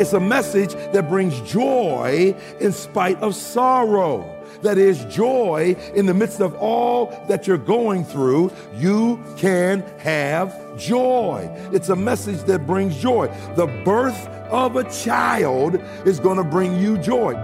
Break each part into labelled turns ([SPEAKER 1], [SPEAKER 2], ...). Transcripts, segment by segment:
[SPEAKER 1] It's a message that brings joy in spite of sorrow. That is joy in the midst of all that you're going through. You can have joy. It's a message that brings joy. The birth of a child is going to bring you joy.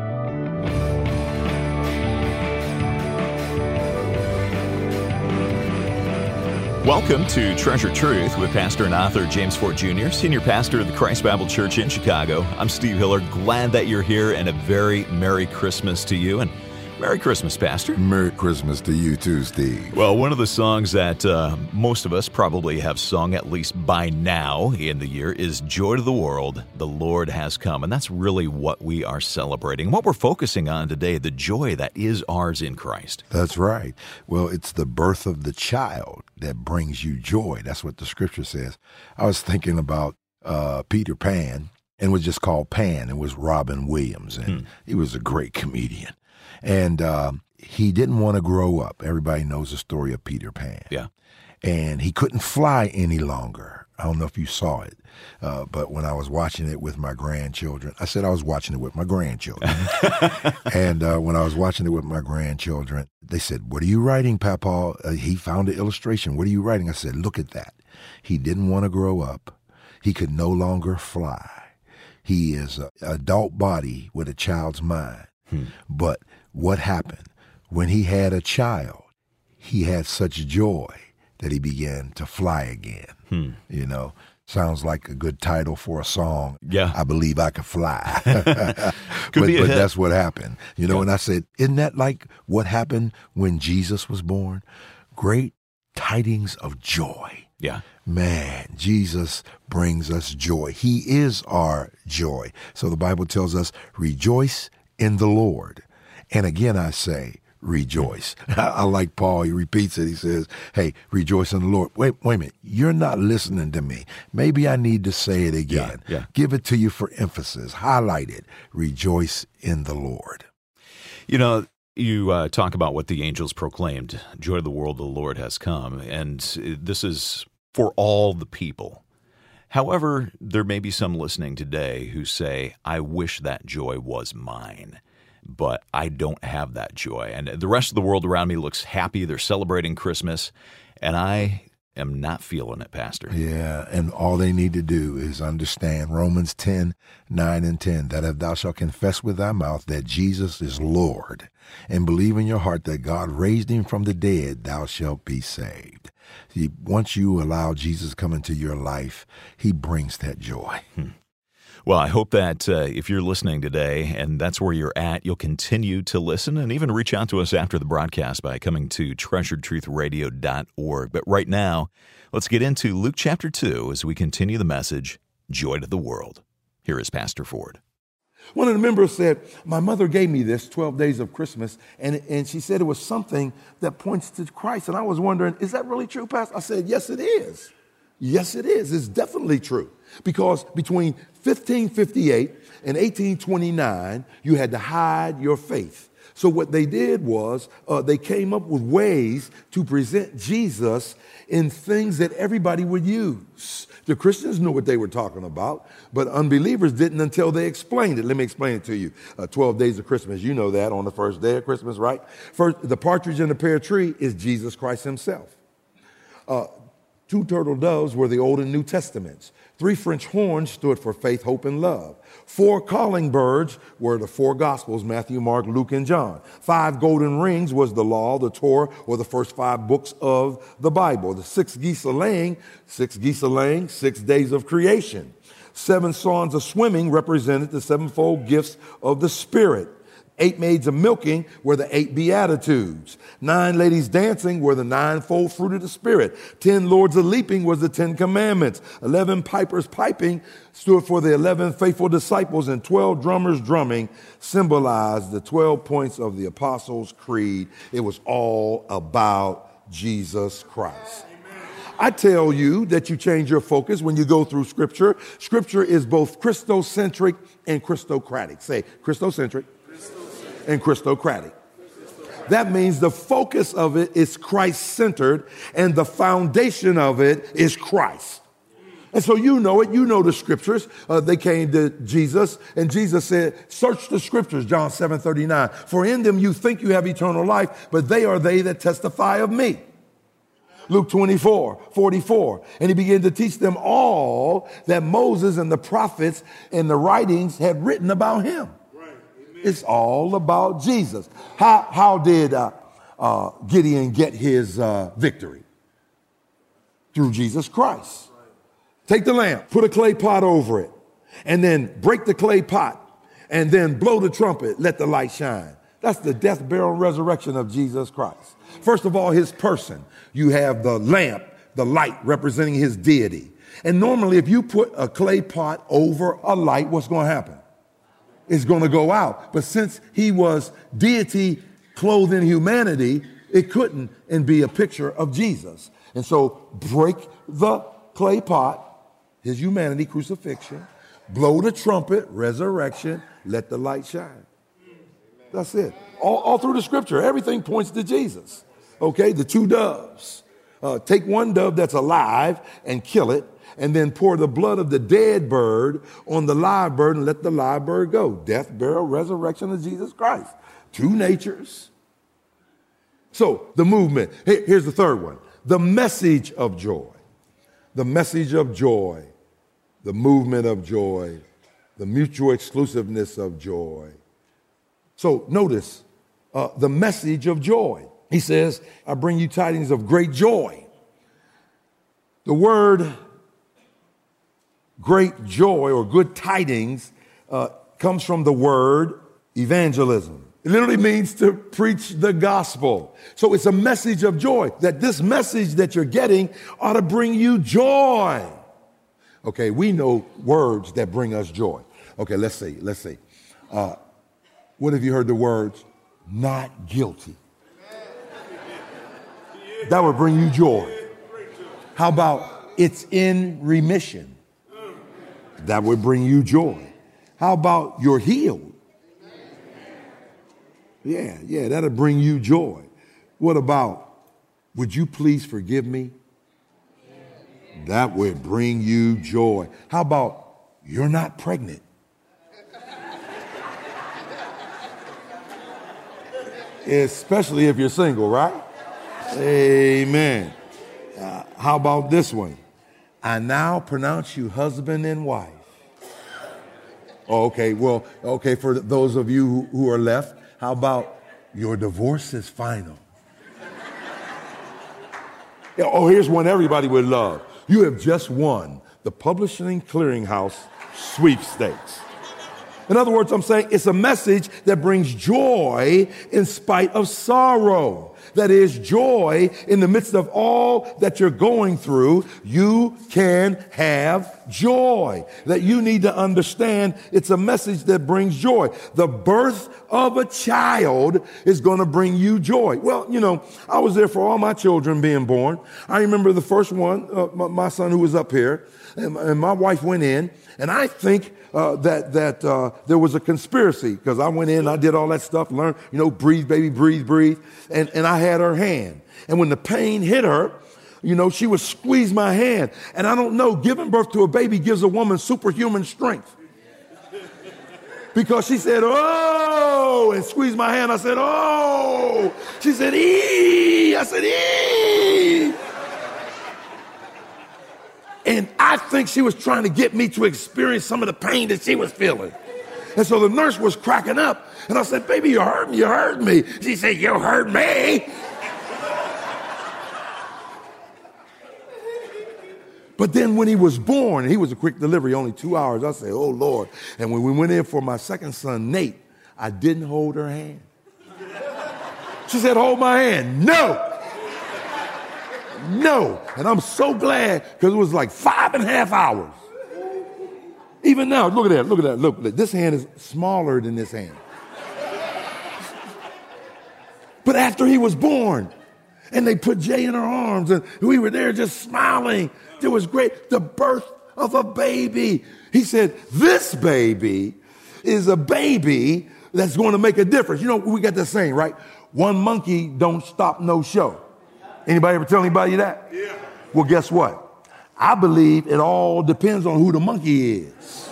[SPEAKER 2] Welcome to Treasured Truth with Pastor and author James Ford Jr., Senior Pastor of the Christ Bible Church in Chicago. I'm Steve Hiller. Glad that you're here and a very Merry Christmas to you. And Merry Christmas, Pastor.
[SPEAKER 3] Merry Christmas to you too, Steve.
[SPEAKER 2] Well, one of the songs that uh, most of us probably have sung at least by now in the year is Joy to the World, the Lord has come. And that's really what we are celebrating. What we're focusing on today, the joy that is ours in Christ.
[SPEAKER 3] That's right. Well, it's the birth of the child that brings you joy. That's what the scripture says. I was thinking about uh, Peter Pan and was just called Pan. It was Robin Williams, and hmm. he was a great comedian. And uh, he didn't want to grow up. Everybody knows the story of Peter Pan.
[SPEAKER 2] Yeah.
[SPEAKER 3] And he couldn't fly any longer. I don't know if you saw it, uh, but when I was watching it with my grandchildren, I said I was watching it with my grandchildren. and uh, when I was watching it with my grandchildren, they said, What are you writing, Papa? Uh, he found an illustration. What are you writing? I said, Look at that. He didn't want to grow up, he could no longer fly. He is an adult body with a child's mind. Hmm. But what happened? When he had a child, he had such joy that he began to fly again. Hmm. You know, sounds like a good title for a song.
[SPEAKER 2] Yeah.
[SPEAKER 3] I believe I can fly. but, but that's what happened. You know, yeah. and I said, isn't that like what happened when Jesus was born? Great tidings of joy.
[SPEAKER 2] Yeah.
[SPEAKER 3] Man, Jesus brings us joy. He is our joy. So the Bible tells us, rejoice in the Lord. And again, I say, rejoice. I like Paul. He repeats it. He says, Hey, rejoice in the Lord. Wait, wait a minute. You're not listening to me. Maybe I need to say it again.
[SPEAKER 2] Yeah, yeah.
[SPEAKER 3] Give it to you for emphasis. Highlight it. Rejoice in the Lord.
[SPEAKER 2] You know, you uh, talk about what the angels proclaimed joy of the world, the Lord has come. And this is for all the people. However, there may be some listening today who say, I wish that joy was mine but I don't have that joy. And the rest of the world around me looks happy. They're celebrating Christmas, and I am not feeling it, Pastor.
[SPEAKER 3] Yeah, and all they need to do is understand Romans 10 9 and 10 that if thou shalt confess with thy mouth that Jesus is Lord and believe in your heart that God raised him from the dead, thou shalt be saved. Once you allow Jesus come into your life, he brings that joy. Hmm.
[SPEAKER 2] Well, I hope that uh, if you're listening today and that's where you're at, you'll continue to listen and even reach out to us after the broadcast by coming to treasuredtruthradio.org. But right now, let's get into Luke chapter 2 as we continue the message Joy to the World. Here is Pastor Ford.
[SPEAKER 1] One of the members said, My mother gave me this 12 days of Christmas, and, and she said it was something that points to Christ. And I was wondering, is that really true, Pastor? I said, Yes, it is. Yes, it is. It's definitely true. Because between 1558 and 1829, you had to hide your faith. So, what they did was uh, they came up with ways to present Jesus in things that everybody would use. The Christians knew what they were talking about, but unbelievers didn't until they explained it. Let me explain it to you. Uh, 12 days of Christmas, you know that on the first day of Christmas, right? First, the partridge in the pear tree is Jesus Christ Himself. Uh, two turtle doves were the Old and New Testaments. Three French horns stood for faith, hope, and love. Four calling birds were the four gospels Matthew, Mark, Luke, and John. Five golden rings was the law, the Torah, or the first five books of the Bible. The six geese a laying, six geese a laying, six days of creation. Seven songs of swimming represented the sevenfold gifts of the Spirit. Eight maids of milking were the eight beatitudes. Nine ladies dancing were the ninefold fruit of the Spirit. Ten lords of leaping was the Ten Commandments. Eleven pipers piping stood for the eleven faithful disciples, and twelve drummers drumming symbolized the twelve points of the Apostles' Creed. It was all about Jesus Christ. I tell you that you change your focus when you go through Scripture. Scripture is both Christocentric and Christocratic. Say Christocentric and Christocratic. That means the focus of it is Christ centered and the foundation of it is Christ. And so you know it, you know the scriptures. Uh, they came to Jesus, and Jesus said, Search the scriptures, John 7 39. For in them you think you have eternal life, but they are they that testify of me. Luke 24, 44. And he began to teach them all that Moses and the prophets and the writings had written about him. It's all about Jesus. How, how did uh, uh, Gideon get his uh, victory? Through Jesus Christ. Take the lamp, put a clay pot over it, and then break the clay pot, and then blow the trumpet, let the light shine. That's the death, burial, resurrection of Jesus Christ. First of all, his person. You have the lamp, the light representing his deity. And normally, if you put a clay pot over a light, what's going to happen? It's going to go out. But since he was deity clothed in humanity, it couldn't and be a picture of Jesus. And so break the clay pot, his humanity, crucifixion, blow the trumpet, resurrection, let the light shine. That's it. All, all through the scripture, everything points to Jesus. Okay, the two doves. Uh, take one dove that's alive and kill it, and then pour the blood of the dead bird on the live bird and let the live bird go. Death, burial, resurrection of Jesus Christ. Two natures. So, the movement. here's the third one the message of joy. The message of joy. The movement of joy. The mutual exclusiveness of joy. So, notice uh, the message of joy. He says, I bring you tidings of great joy. The word great joy or good tidings uh, comes from the word evangelism. It literally means to preach the gospel. So it's a message of joy that this message that you're getting ought to bring you joy. Okay, we know words that bring us joy. Okay, let's see, let's see. Uh, what have you heard the words? Not guilty that would bring you joy. How about it's in remission? That would bring you joy. How about you're healed? Yeah, yeah, that'll bring you joy. What about, would you please forgive me? That would bring you joy. How about, you're not pregnant? Especially if you're single, right? Amen. Uh, how about this one? I now pronounce you husband and wife. Oh, okay, well, okay, for those of you who, who are left, how about your divorce is final? yeah, oh, here's one everybody would love. You have just won the Publishing Clearinghouse sweepstakes. In other words, I'm saying it's a message that brings joy in spite of sorrow that is joy in the midst of all that you're going through, you can have joy. That you need to understand it's a message that brings joy. The birth of a child is going to bring you joy. Well, you know, I was there for all my children being born. I remember the first one, uh, my, my, son who was up here, and, and my wife went in, and I think uh, that that uh, there was a conspiracy because I went in, I did all that stuff, learned, you know, breathe, baby, breathe, breathe, and, and I had her hand. And when the pain hit her, you know, she would squeeze my hand. And I don't know, giving birth to a baby gives a woman superhuman strength. Because she said, oh, and squeezed my hand. I said, oh. She said, ee. I said, ee. And I think she was trying to get me to experience some of the pain that she was feeling. And so the nurse was cracking up. And I said, Baby, you heard me. You heard me. She said, You heard me. But then when he was born, he was a quick delivery, only two hours. I said, Oh Lord. And when we went in for my second son, Nate, I didn't hold her hand. She said, Hold my hand. No. No. And I'm so glad because it was like five and a half hours. Even now, look at that, look at that, look. This hand is smaller than this hand. But after he was born, and they put Jay in her arms, and we were there just smiling. It was great. The birth of a baby. He said, This baby is a baby that's going to make a difference. You know, we got that saying, right? One monkey don't stop no show. Anybody ever tell anybody that? Yeah. Well, guess what? I believe it all depends on who the monkey is.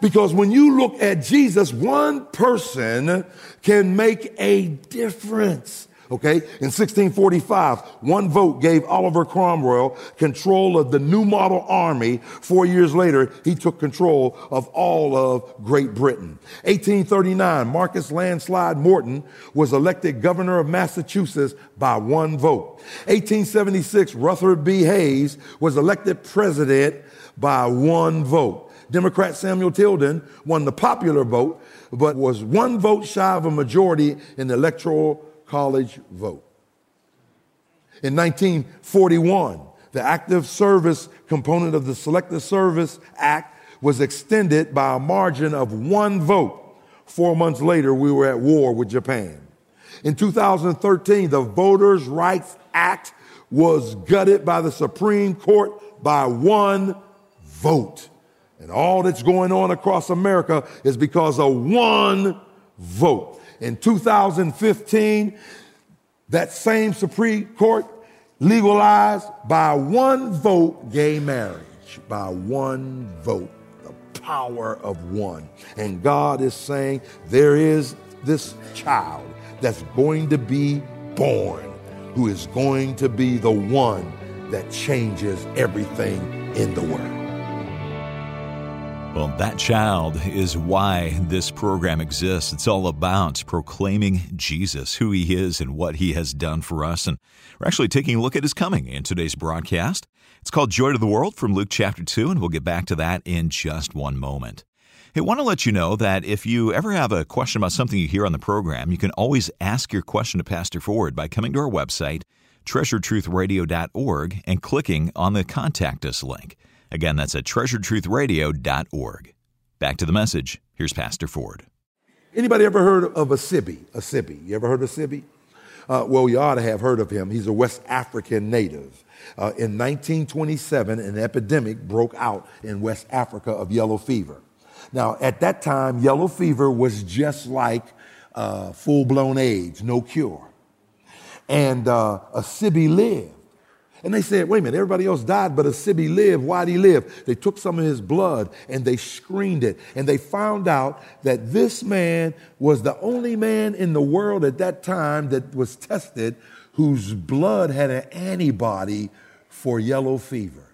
[SPEAKER 1] Because when you look at Jesus, one person can make a difference. Okay, in 1645, one vote gave Oliver Cromwell control of the new model army. Four years later, he took control of all of Great Britain. 1839, Marcus Landslide Morton was elected governor of Massachusetts by one vote. 1876, Rutherford B. Hayes was elected president by one vote. Democrat Samuel Tilden won the popular vote, but was one vote shy of a majority in the electoral college vote. In 1941, the active service component of the Selective Service Act was extended by a margin of one vote. Four months later, we were at war with Japan. In 2013, the Voters' Rights Act was gutted by the Supreme Court by one vote. And all that's going on across America is because of one vote. In 2015, that same Supreme Court legalized by one vote gay marriage. By one vote. The power of one. And God is saying there is this child that's going to be born who is going to be the one that changes everything in the world.
[SPEAKER 2] Well, that child is why this program exists. It's all about proclaiming Jesus, who he is, and what he has done for us. And we're actually taking a look at his coming in today's broadcast. It's called Joy to the World from Luke chapter 2, and we'll get back to that in just one moment. I want to let you know that if you ever have a question about something you hear on the program, you can always ask your question to Pastor Ford by coming to our website, treasuredtruthradio.org, and clicking on the Contact Us link. Again, that's at treasuredtruthradio.org. Back to the message. Here's Pastor Ford.
[SPEAKER 1] Anybody ever heard of Asibi? A Sibi. You ever heard of Sibi? Uh, well, you ought to have heard of him. He's a West African native. Uh, in 1927, an epidemic broke out in West Africa of yellow fever. Now, at that time, yellow fever was just like uh, full blown AIDS, no cure. And uh, Asibi lived. And they said, wait a minute, everybody else died, but Asibi lived. Why'd he live? They took some of his blood and they screened it. And they found out that this man was the only man in the world at that time that was tested whose blood had an antibody for yellow fever.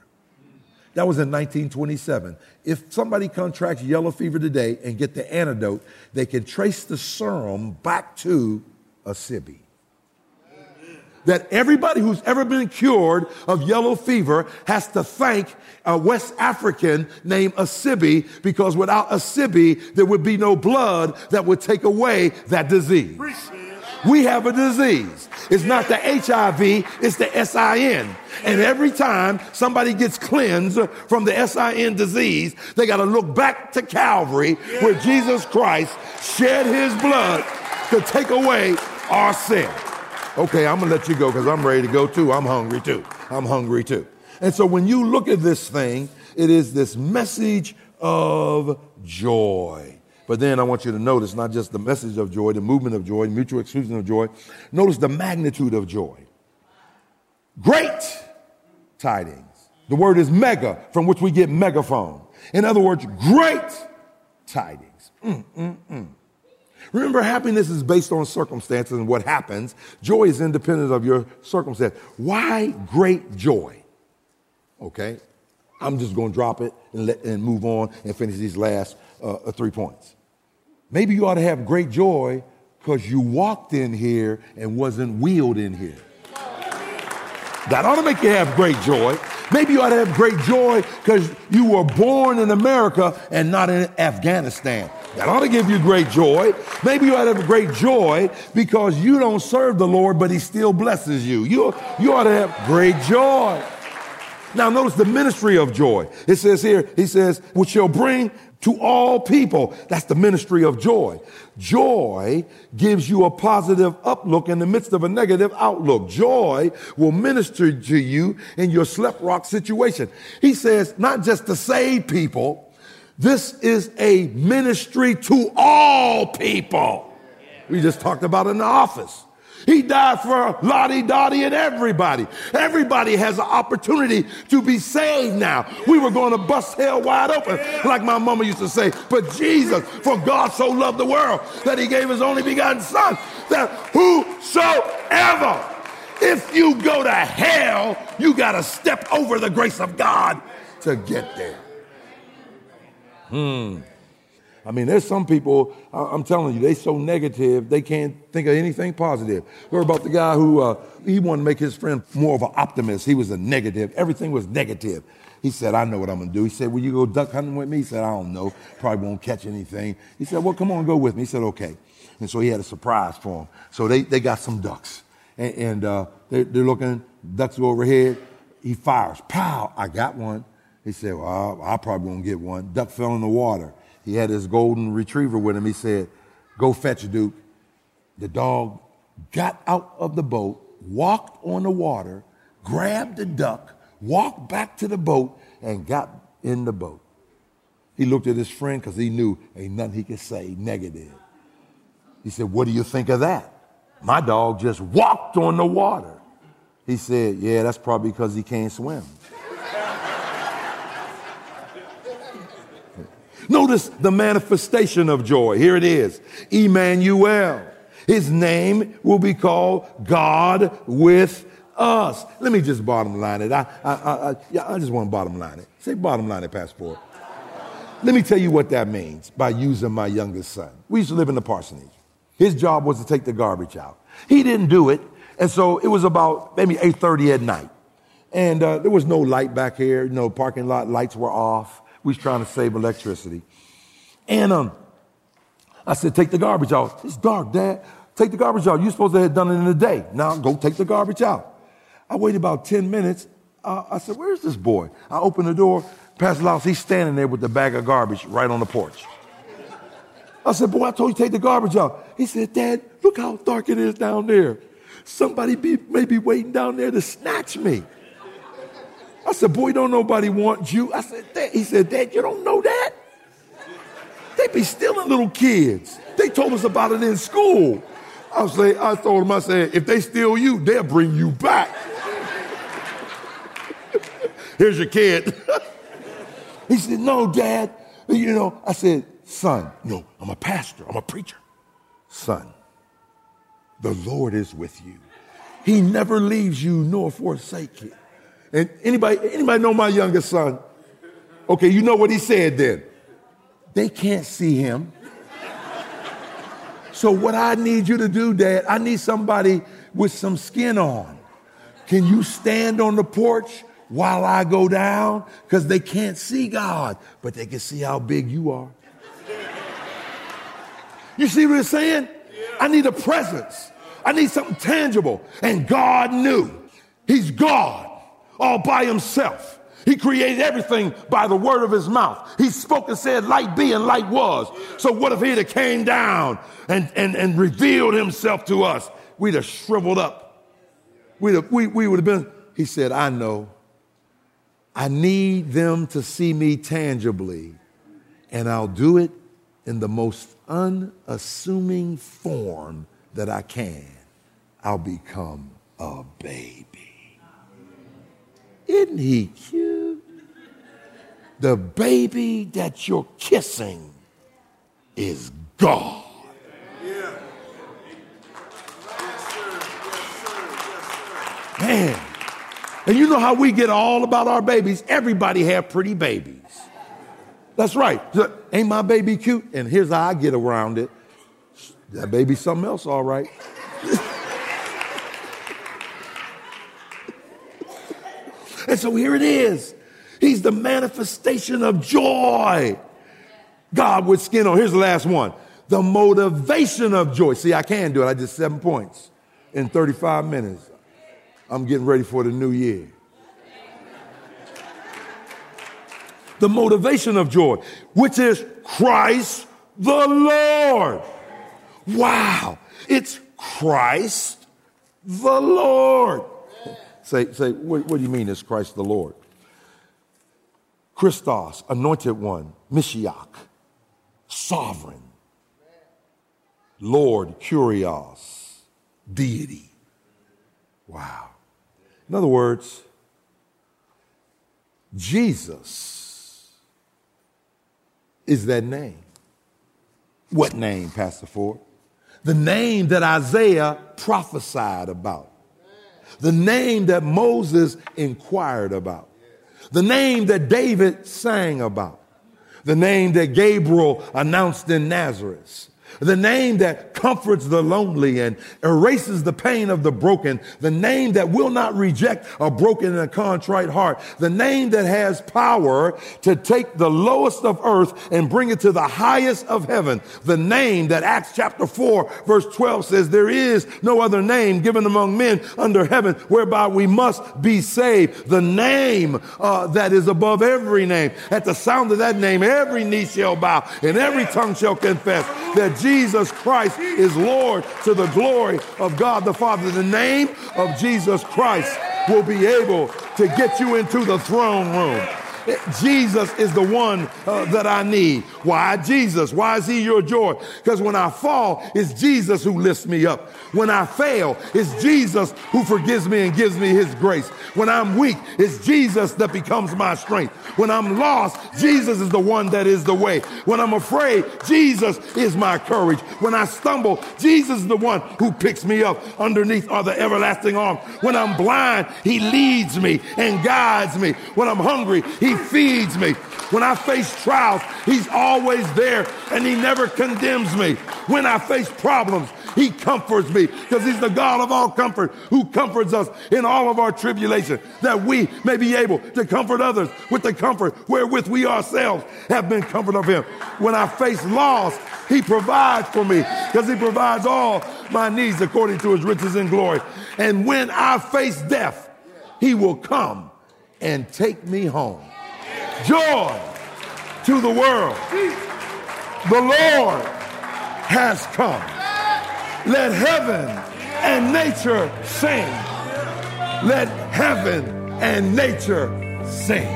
[SPEAKER 1] That was in 1927. If somebody contracts yellow fever today and get the antidote, they can trace the serum back to Asibi that everybody who's ever been cured of yellow fever has to thank a West African named Asibi because without Asibi, there would be no blood that would take away that disease. We have a disease. It's not the HIV, it's the SIN. And every time somebody gets cleansed from the SIN disease, they got to look back to Calvary where Jesus Christ shed his blood to take away our sin. Okay, I'm gonna let you go because I'm ready to go too. I'm hungry too. I'm hungry too. And so when you look at this thing, it is this message of joy. But then I want you to notice not just the message of joy, the movement of joy, mutual exclusion of joy. Notice the magnitude of joy. Great tidings. The word is mega, from which we get megaphone. In other words, great tidings. Mm, mm, mm. Remember, happiness is based on circumstances and what happens. Joy is independent of your circumstance. Why great joy? Okay, I'm just going to drop it and, let, and move on and finish these last uh, uh three points. Maybe you ought to have great joy because you walked in here and wasn't wheeled in here. That ought to make you have great joy. Maybe you ought to have great joy because you were born in America and not in Afghanistan. That ought to give you great joy. Maybe you ought to have great joy because you don't serve the Lord, but He still blesses you. You, you ought to have great joy. Now, notice the ministry of joy. It says here, He says, which shall bring to all people. That's the ministry of joy. Joy gives you a positive uplook in the midst of a negative outlook. Joy will minister to you in your slept rock situation. He says, not just to save people, this is a ministry to all people. We just talked about in the office. He died for Lottie Dottie and everybody. Everybody has an opportunity to be saved now. We were going to bust hell wide open, like my mama used to say. But Jesus, for God so loved the world that he gave his only begotten son, that whosoever, if you go to hell, you got to step over the grace of God to get there. Hmm. I mean, there's some people, I'm telling you, they so negative, they can't think of anything positive. Heard about the guy who, uh, he wanted to make his friend more of an optimist. He was a negative. Everything was negative. He said, I know what I'm going to do. He said, will you go duck hunting with me? He said, I don't know. Probably won't catch anything. He said, well, come on, go with me. He said, okay. And so he had a surprise for him. So they, they got some ducks. And, and uh, they, they're looking, ducks go overhead. He fires. Pow, I got one. He said, well, I, I probably won't get one. Duck fell in the water. He had his golden retriever with him. He said, Go fetch Duke. The dog got out of the boat, walked on the water, grabbed the duck, walked back to the boat, and got in the boat. He looked at his friend because he knew ain't nothing he could say negative. He said, What do you think of that? My dog just walked on the water. He said, Yeah, that's probably because he can't swim. Notice the manifestation of joy. Here it is Emmanuel. His name will be called God with us. Let me just bottom line it. I, I, I, I just want to bottom line it. Say bottom line it, Pastor Ford. Let me tell you what that means by using my youngest son. We used to live in the parsonage. His job was to take the garbage out. He didn't do it, and so it was about maybe 8:30 at night, and uh, there was no light back here. Know, parking lot lights were off. We was trying to save electricity. And um, I said, take the garbage out. It's dark, Dad. Take the garbage out. You're supposed to have done it in a day. Now go take the garbage out. I waited about 10 minutes. Uh, I said, where's this boy? I opened the door. Pastor Laus, he's standing there with the bag of garbage right on the porch. I said, boy, I told you to take the garbage out. He said, Dad, look how dark it is down there. Somebody be, may be waiting down there to snatch me. I said, boy, don't nobody want you. I said, Dad. He said, Dad, you don't know that? They be stealing little kids. They told us about it in school. I like, I told him, I said, if they steal you, they'll bring you back. Here's your kid. he said, no, dad. You know, I said, son, no, I'm a pastor. I'm a preacher. Son, the Lord is with you. He never leaves you nor forsake you. And anybody, anybody know my youngest son? Okay, you know what he said then. They can't see him. So what I need you to do, Dad, I need somebody with some skin on. Can you stand on the porch while I go down? Because they can't see God, but they can see how big you are. You see what I'm saying? I need a presence. I need something tangible. And God knew. He's God all by himself. He created everything by the word of his mouth. He spoke and said, light be, and light was. So what if he'd have came down and, and, and revealed himself to us? We'd have shriveled up. We'd have, we, we would have been, he said, I know. I need them to see me tangibly, and I'll do it in the most unassuming form that I can. I'll become a baby. Isn't he cute? The baby that you're kissing is God. Yeah. Yes sir. Yes sir. Man. And you know how we get all about our babies? Everybody have pretty babies. That's right. Ain't my baby cute? And here's how I get around it. That baby's something else, all right. And so here it is. He's the manifestation of joy. God with skin on. Here's the last one. The motivation of joy. See, I can do it. I did seven points in 35 minutes. I'm getting ready for the new year. The motivation of joy, which is Christ the Lord. Wow. It's Christ the Lord. Say, say what, what do you mean is Christ the Lord? Christos, anointed one, Mishiach, sovereign, Lord, Kurios, deity. Wow. In other words, Jesus is that name. What name, Pastor Ford? The name that Isaiah prophesied about. The name that Moses inquired about. The name that David sang about. The name that Gabriel announced in Nazareth the name that comforts the lonely and erases the pain of the broken, the name that will not reject a broken and a contrite heart, the name that has power to take the lowest of earth and bring it to the highest of heaven, the name that Acts chapter 4 verse 12 says there is no other name given among men under heaven whereby we must be saved, the name uh, that is above every name. At the sound of that name, every knee shall bow and every tongue shall confess that Jesus Christ is Lord to the glory of God the Father. The name of Jesus Christ will be able to get you into the throne room. Jesus is the one uh, that I need. Why Jesus? Why is he your joy? Because when I fall, it's Jesus who lifts me up. When I fail, it's Jesus who forgives me and gives me his grace. When I'm weak, it's Jesus that becomes my strength. When I'm lost, Jesus is the one that is the way. When I'm afraid, Jesus is my courage. When I stumble, Jesus is the one who picks me up underneath are the everlasting arms. When I'm blind, he leads me and guides me. When I'm hungry, he feeds me. When I face trials, He's always there and He never condemns me. When I face problems, He comforts me because He's the God of all comfort who comforts us in all of our tribulation that we may be able to comfort others with the comfort wherewith we ourselves have been comforted of Him. When I face loss, He provides for me because He provides all my needs according to His riches and glory. And when I face death, He will come and take me home joy to the world. The Lord has come. Let heaven and nature sing. Let heaven and nature sing.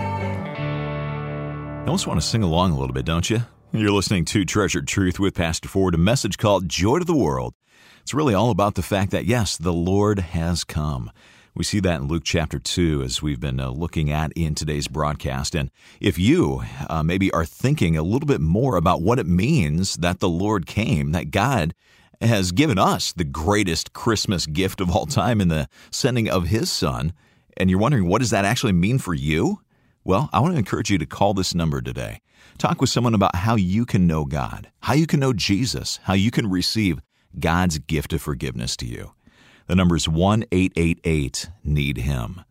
[SPEAKER 2] You almost want to sing along a little bit, don't you? You're listening to Treasured Truth with Pastor Ford, a message called Joy to the World. It's really all about the fact that, yes, the Lord has come. We see that in Luke chapter 2 as we've been uh, looking at in today's broadcast. And if you uh, maybe are thinking a little bit more about what it means that the Lord came, that God has given us the greatest Christmas gift of all time in the sending of His Son, and you're wondering what does that actually mean for you? Well, I want to encourage you to call this number today. Talk with someone about how you can know God, how you can know Jesus, how you can receive God's gift of forgiveness to you. The number is 1 888 Need Him.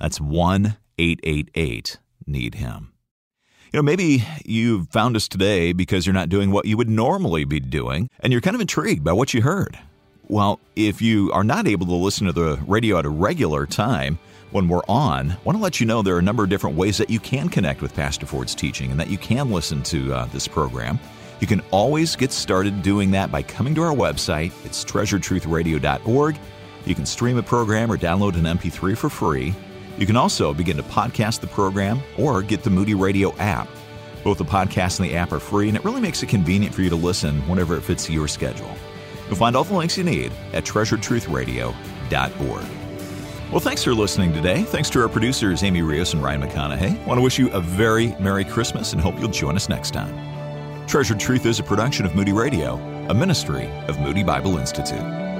[SPEAKER 2] That's 1 888 Need Him. You know, maybe you found us today because you're not doing what you would normally be doing, and you're kind of intrigued by what you heard. Well, if you are not able to listen to the radio at a regular time when we're on, I want to let you know there are a number of different ways that you can connect with Pastor Ford's teaching and that you can listen to uh, this program. You can always get started doing that by coming to our website. It's treasuredtruthradio.org you can stream a program or download an MP3 for free. You can also begin to podcast the program or get the Moody Radio app. Both the podcast and the app are free, and it really makes it convenient for you to listen whenever it fits your schedule. You'll find all the links you need at treasuredtruthradio.org. Well, thanks for listening today. Thanks to our producers, Amy Rios and Ryan McConaughey. I want to wish you a very Merry Christmas and hope you'll join us next time. Treasured Truth is a production of Moody Radio, a ministry of Moody Bible Institute.